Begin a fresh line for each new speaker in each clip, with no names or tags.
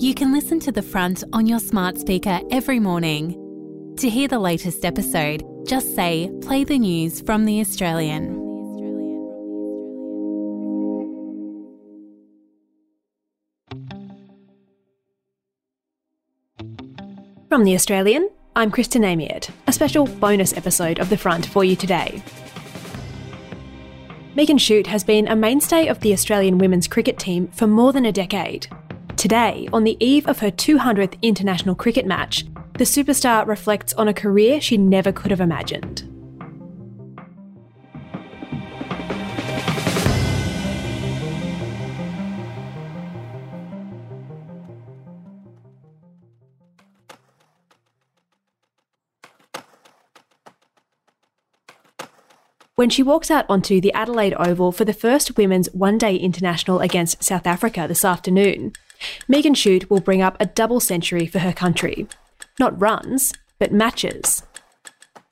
You can listen to The Front on your smart speaker every morning. To hear the latest episode, just say, play the news from The Australian.
From The Australian, I'm Kristen Amiet, a special bonus episode of The Front for you today. Megan Schutt has been a mainstay of the Australian women's cricket team for more than a decade. Today, on the eve of her 200th international cricket match, the superstar reflects on a career she never could have imagined. When she walks out onto the Adelaide Oval for the first women's one day international against South Africa this afternoon, Megan Schutt will bring up a double century for her country. Not runs, but matches.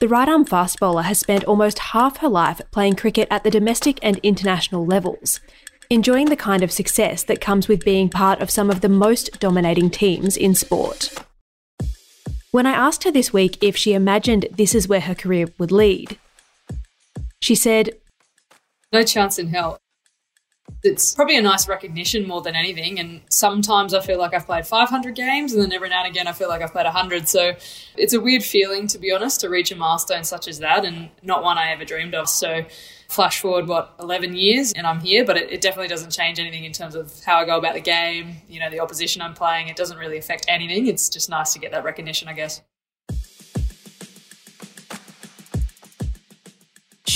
The right arm fast bowler has spent almost half her life playing cricket at the domestic and international levels, enjoying the kind of success that comes with being part of some of the most dominating teams in sport. When I asked her this week if she imagined this is where her career would lead, she said,
No chance in hell. It's probably a nice recognition more than anything. And sometimes I feel like I've played 500 games, and then every now and again I feel like I've played 100. So it's a weird feeling, to be honest, to reach a milestone such as that, and not one I ever dreamed of. So flash forward, what, 11 years, and I'm here, but it, it definitely doesn't change anything in terms of how I go about the game, you know, the opposition I'm playing. It doesn't really affect anything. It's just nice to get that recognition, I guess.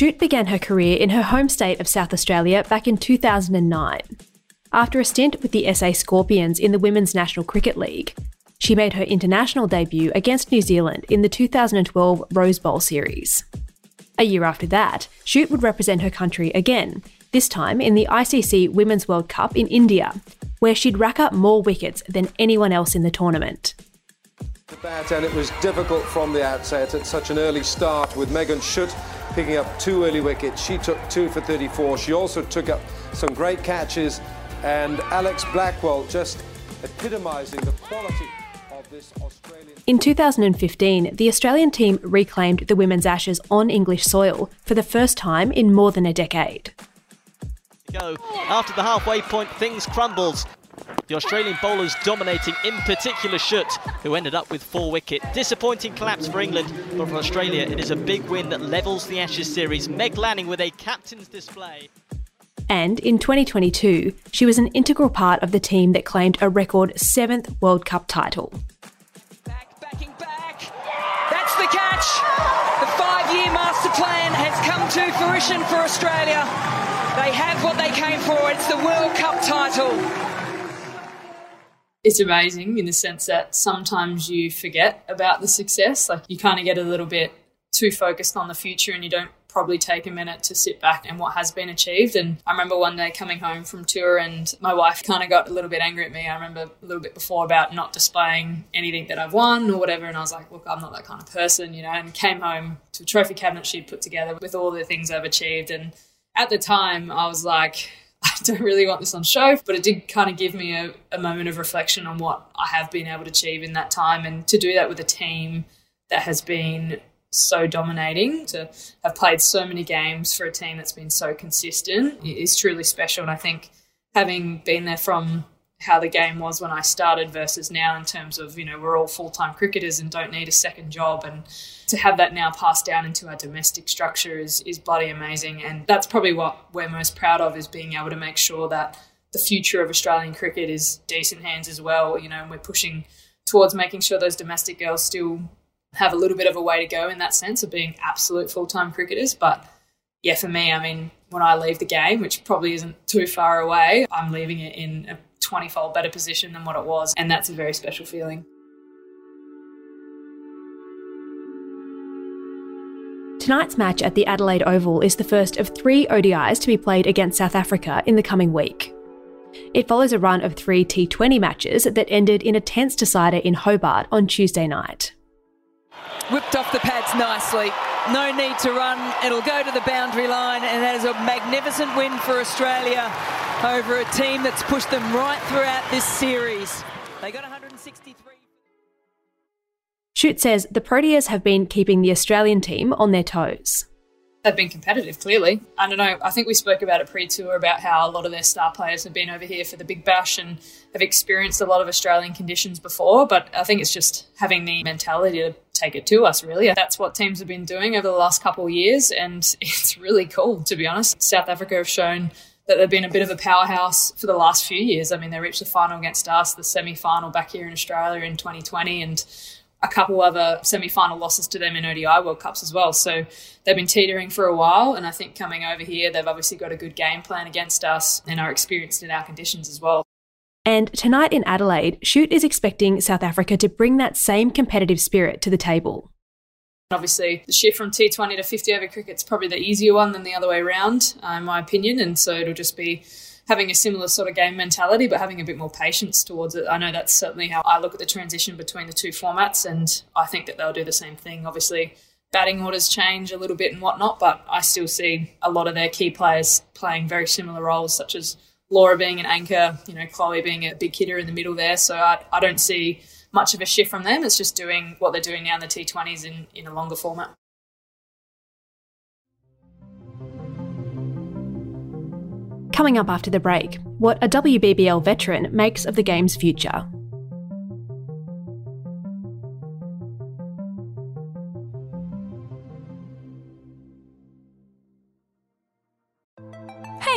Schutt began her career in her home state of South Australia back in 2009. After a stint with the SA Scorpions in the Women's National Cricket League, she made her international debut against New Zealand in the 2012 Rose Bowl series. A year after that, Schutt would represent her country again, this time in the ICC Women's World Cup in India, where she'd rack up more wickets than anyone else in the tournament.
The bat, and it was difficult from the outset at such an early start with Megan Schutt picking up two early wickets. She took two for 34. She also took up some great catches, and Alex Blackwell just epitomising the quality of this Australian.
In 2015, the Australian team reclaimed the women's ashes on English soil for the first time in more than a decade.
Go. After the halfway point, things crumbles. The Australian bowlers dominating, in particular Schutt, who ended up with four wicket. Disappointing collapse for England, but for Australia it is a big win that levels the Ashes series. Meg Lanning with a captain's display.
And in 2022, she was an integral part of the team that claimed a record seventh World Cup title.
Back, backing back. That's the catch. The five-year master plan has come to fruition for Australia. They have what they came for. It's the World Cup title
it's amazing in the sense that sometimes you forget about the success. Like you kind of get a little bit too focused on the future and you don't probably take a minute to sit back and what has been achieved. And I remember one day coming home from tour and my wife kind of got a little bit angry at me. I remember a little bit before about not displaying anything that I've won or whatever. And I was like, look, I'm not that kind of person, you know, and came home to a trophy cabinet she'd put together with all the things I've achieved. And at the time, I was like, I don't really want this on show, but it did kind of give me a, a moment of reflection on what I have been able to achieve in that time. And to do that with a team that has been so dominating, to have played so many games for a team that's been so consistent is truly special. And I think having been there from how the game was when I started versus now in terms of, you know, we're all full time cricketers and don't need a second job. And to have that now passed down into our domestic structure is, is bloody amazing. And that's probably what we're most proud of is being able to make sure that the future of Australian cricket is decent hands as well. You know, and we're pushing towards making sure those domestic girls still have a little bit of a way to go in that sense of being absolute full time cricketers. But yeah, for me, I mean, when I leave the game, which probably isn't too far away, I'm leaving it in a 20 fold better position than what it was. And that's a very special feeling.
Tonight's match at the Adelaide Oval is the first of three ODIs to be played against South Africa in the coming week. It follows a run of three T20 matches that ended in a tense decider in Hobart on Tuesday night.
Whipped off the pads nicely. No need to run. It'll go to the boundary line, and that is a magnificent win for Australia over a team that's pushed them right throughout this series. They got 163.
Schutt says the Proteas have been keeping the Australian team on their toes.
They've been competitive, clearly. I don't know. I think we spoke about it pre tour about how a lot of their star players have been over here for the Big Bash and have experienced a lot of Australian conditions before. But I think it's just having the mentality to take it to us, really. That's what teams have been doing over the last couple of years. And it's really cool, to be honest. South Africa have shown that they've been a bit of a powerhouse for the last few years. I mean, they reached the final against us, the semi final back here in Australia in 2020. And a couple other semi final losses to them in ODI World Cups as well. So they've been teetering for a while. And I think coming over here, they've obviously got a good game plan against us and are experienced in our conditions as well.
And tonight in Adelaide, Schutt is expecting South Africa to bring that same competitive spirit to the table.
Obviously, the shift from T20 to 50 over cricket is probably the easier one than the other way around, uh, in my opinion. And so it'll just be having a similar sort of game mentality, but having a bit more patience towards it. I know that's certainly how I look at the transition between the two formats, and I think that they'll do the same thing. Obviously, batting orders change a little bit and whatnot, but I still see a lot of their key players playing very similar roles, such as Laura being an anchor, you know, Chloe being a big hitter in the middle there. So I, I don't see much of a shift from them. It's just doing what they're doing now in the T20s in, in a longer format.
Coming up after the break, what a WBBL veteran makes of the game's future.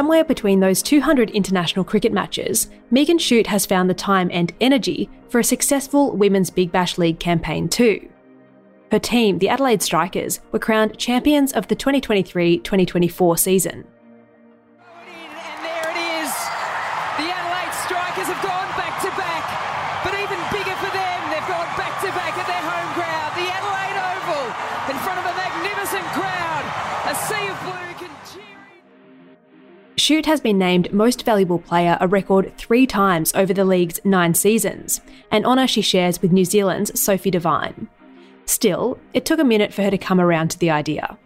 Somewhere between those 200 international cricket matches, Megan Schutt has found the time and energy for a successful Women's Big Bash League campaign too. Her team, the Adelaide Strikers, were crowned champions of the 2023 2024 season. Schutt has been named Most Valuable Player a record three times over the league's nine seasons, an honour she shares with New Zealand's Sophie Devine. Still, it took a minute for her to come around to the idea.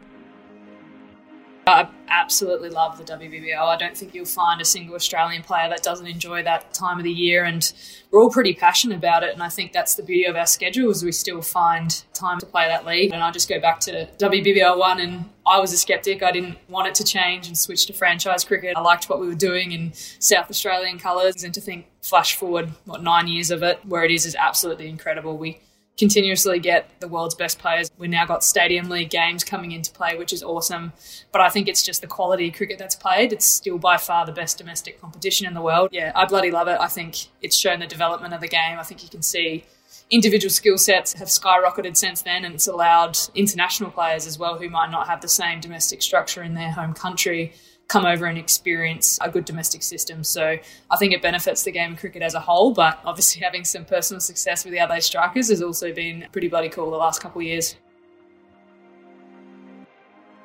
I absolutely love the WBBL. I don't think you'll find a single Australian player that doesn't enjoy that time of the year, and we're all pretty passionate about it. And I think that's the beauty of our schedule is we still find time to play that league. And I just go back to WBBL one, and I was a skeptic. I didn't want it to change and switch to franchise cricket. I liked what we were doing in South Australian colours, and to think flash forward what nine years of it, where it is, is absolutely incredible. We continuously get the world's best players. We've now got Stadium League games coming into play, which is awesome. But I think it's just the quality cricket that's played. It's still by far the best domestic competition in the world. Yeah, I bloody love it. I think it's shown the development of the game. I think you can see individual skill sets have skyrocketed since then, and it's allowed international players as well who might not have the same domestic structure in their home country come over and experience a good domestic system. So I think it benefits the game of cricket as a whole, but obviously having some personal success with the Adelaide Strikers has also been pretty bloody cool the last couple of years.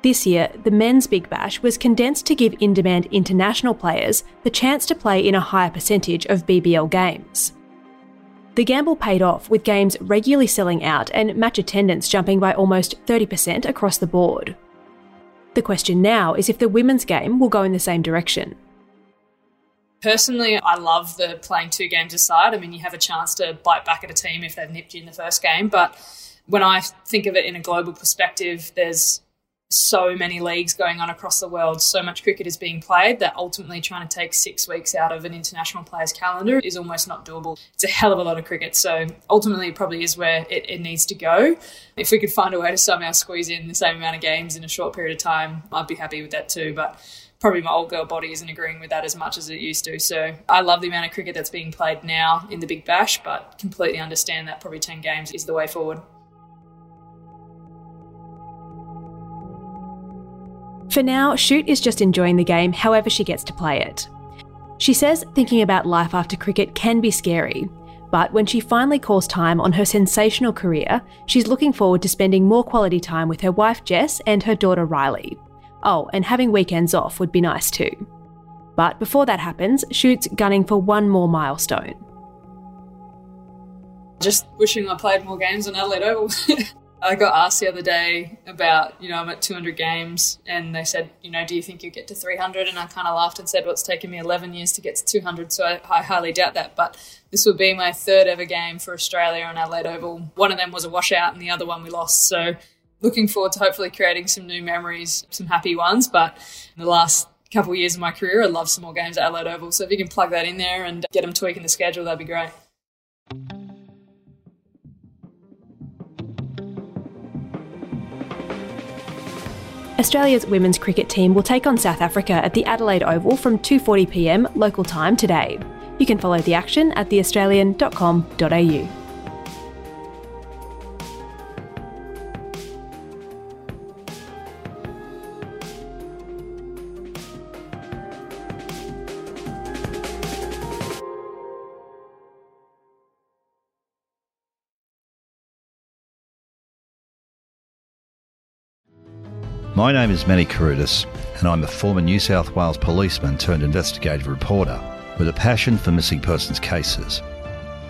This year, the men's Big Bash was condensed to give in demand international players the chance to play in a higher percentage of BBL games. The gamble paid off with games regularly selling out and match attendance jumping by almost 30% across the board. The question now is if the women's game will go in the same direction.
Personally, I love the playing two games aside. I mean, you have a chance to bite back at a team if they've nipped you in the first game. But when I think of it in a global perspective, there's so many leagues going on across the world, so much cricket is being played that ultimately trying to take six weeks out of an international player's calendar is almost not doable. It's a hell of a lot of cricket. So ultimately, it probably is where it, it needs to go. If we could find a way to somehow squeeze in the same amount of games in a short period of time, I'd be happy with that too. But probably my old girl body isn't agreeing with that as much as it used to. So I love the amount of cricket that's being played now in the Big Bash, but completely understand that probably 10 games is the way forward.
For now, Schutt is just enjoying the game however she gets to play it. She says thinking about life after cricket can be scary, but when she finally calls time on her sensational career, she's looking forward to spending more quality time with her wife Jess and her daughter Riley. Oh, and having weekends off would be nice too. But before that happens, Schutt's gunning for one more milestone.
Just wishing I played more games on Adelaide Oval. I got asked the other day about, you know, I'm at 200 games, and they said, you know, do you think you'll get to 300? And I kind of laughed and said, well, it's taken me 11 years to get to 200, so I, I highly doubt that. But this will be my third ever game for Australia on Adelaide Oval. One of them was a washout, and the other one we lost. So looking forward to hopefully creating some new memories, some happy ones. But the last couple of years of my career, I'd love some more games at Adelaide Oval. So if you can plug that in there and get them tweaking the schedule, that'd be great.
Australia's women's cricket team will take on South Africa at the Adelaide Oval from 2:40 p.m. local time today. You can follow the action at theaustralian.com.au.
My name is Manny Carudis, and I'm a former New South Wales policeman turned investigative reporter with a passion for missing persons cases.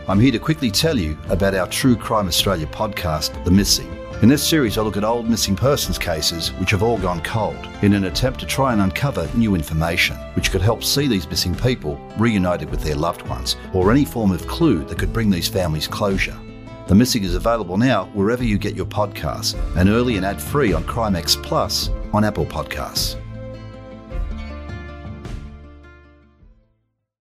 I'm here to quickly tell you about our True Crime Australia podcast, The Missing. In this series, I look at old missing persons cases which have all gone cold in an attempt to try and uncover new information which could help see these missing people reunited with their loved ones or any form of clue that could bring these families closure. The Missing is available now wherever you get your podcasts and early and ad free on Crimex Plus on Apple Podcasts.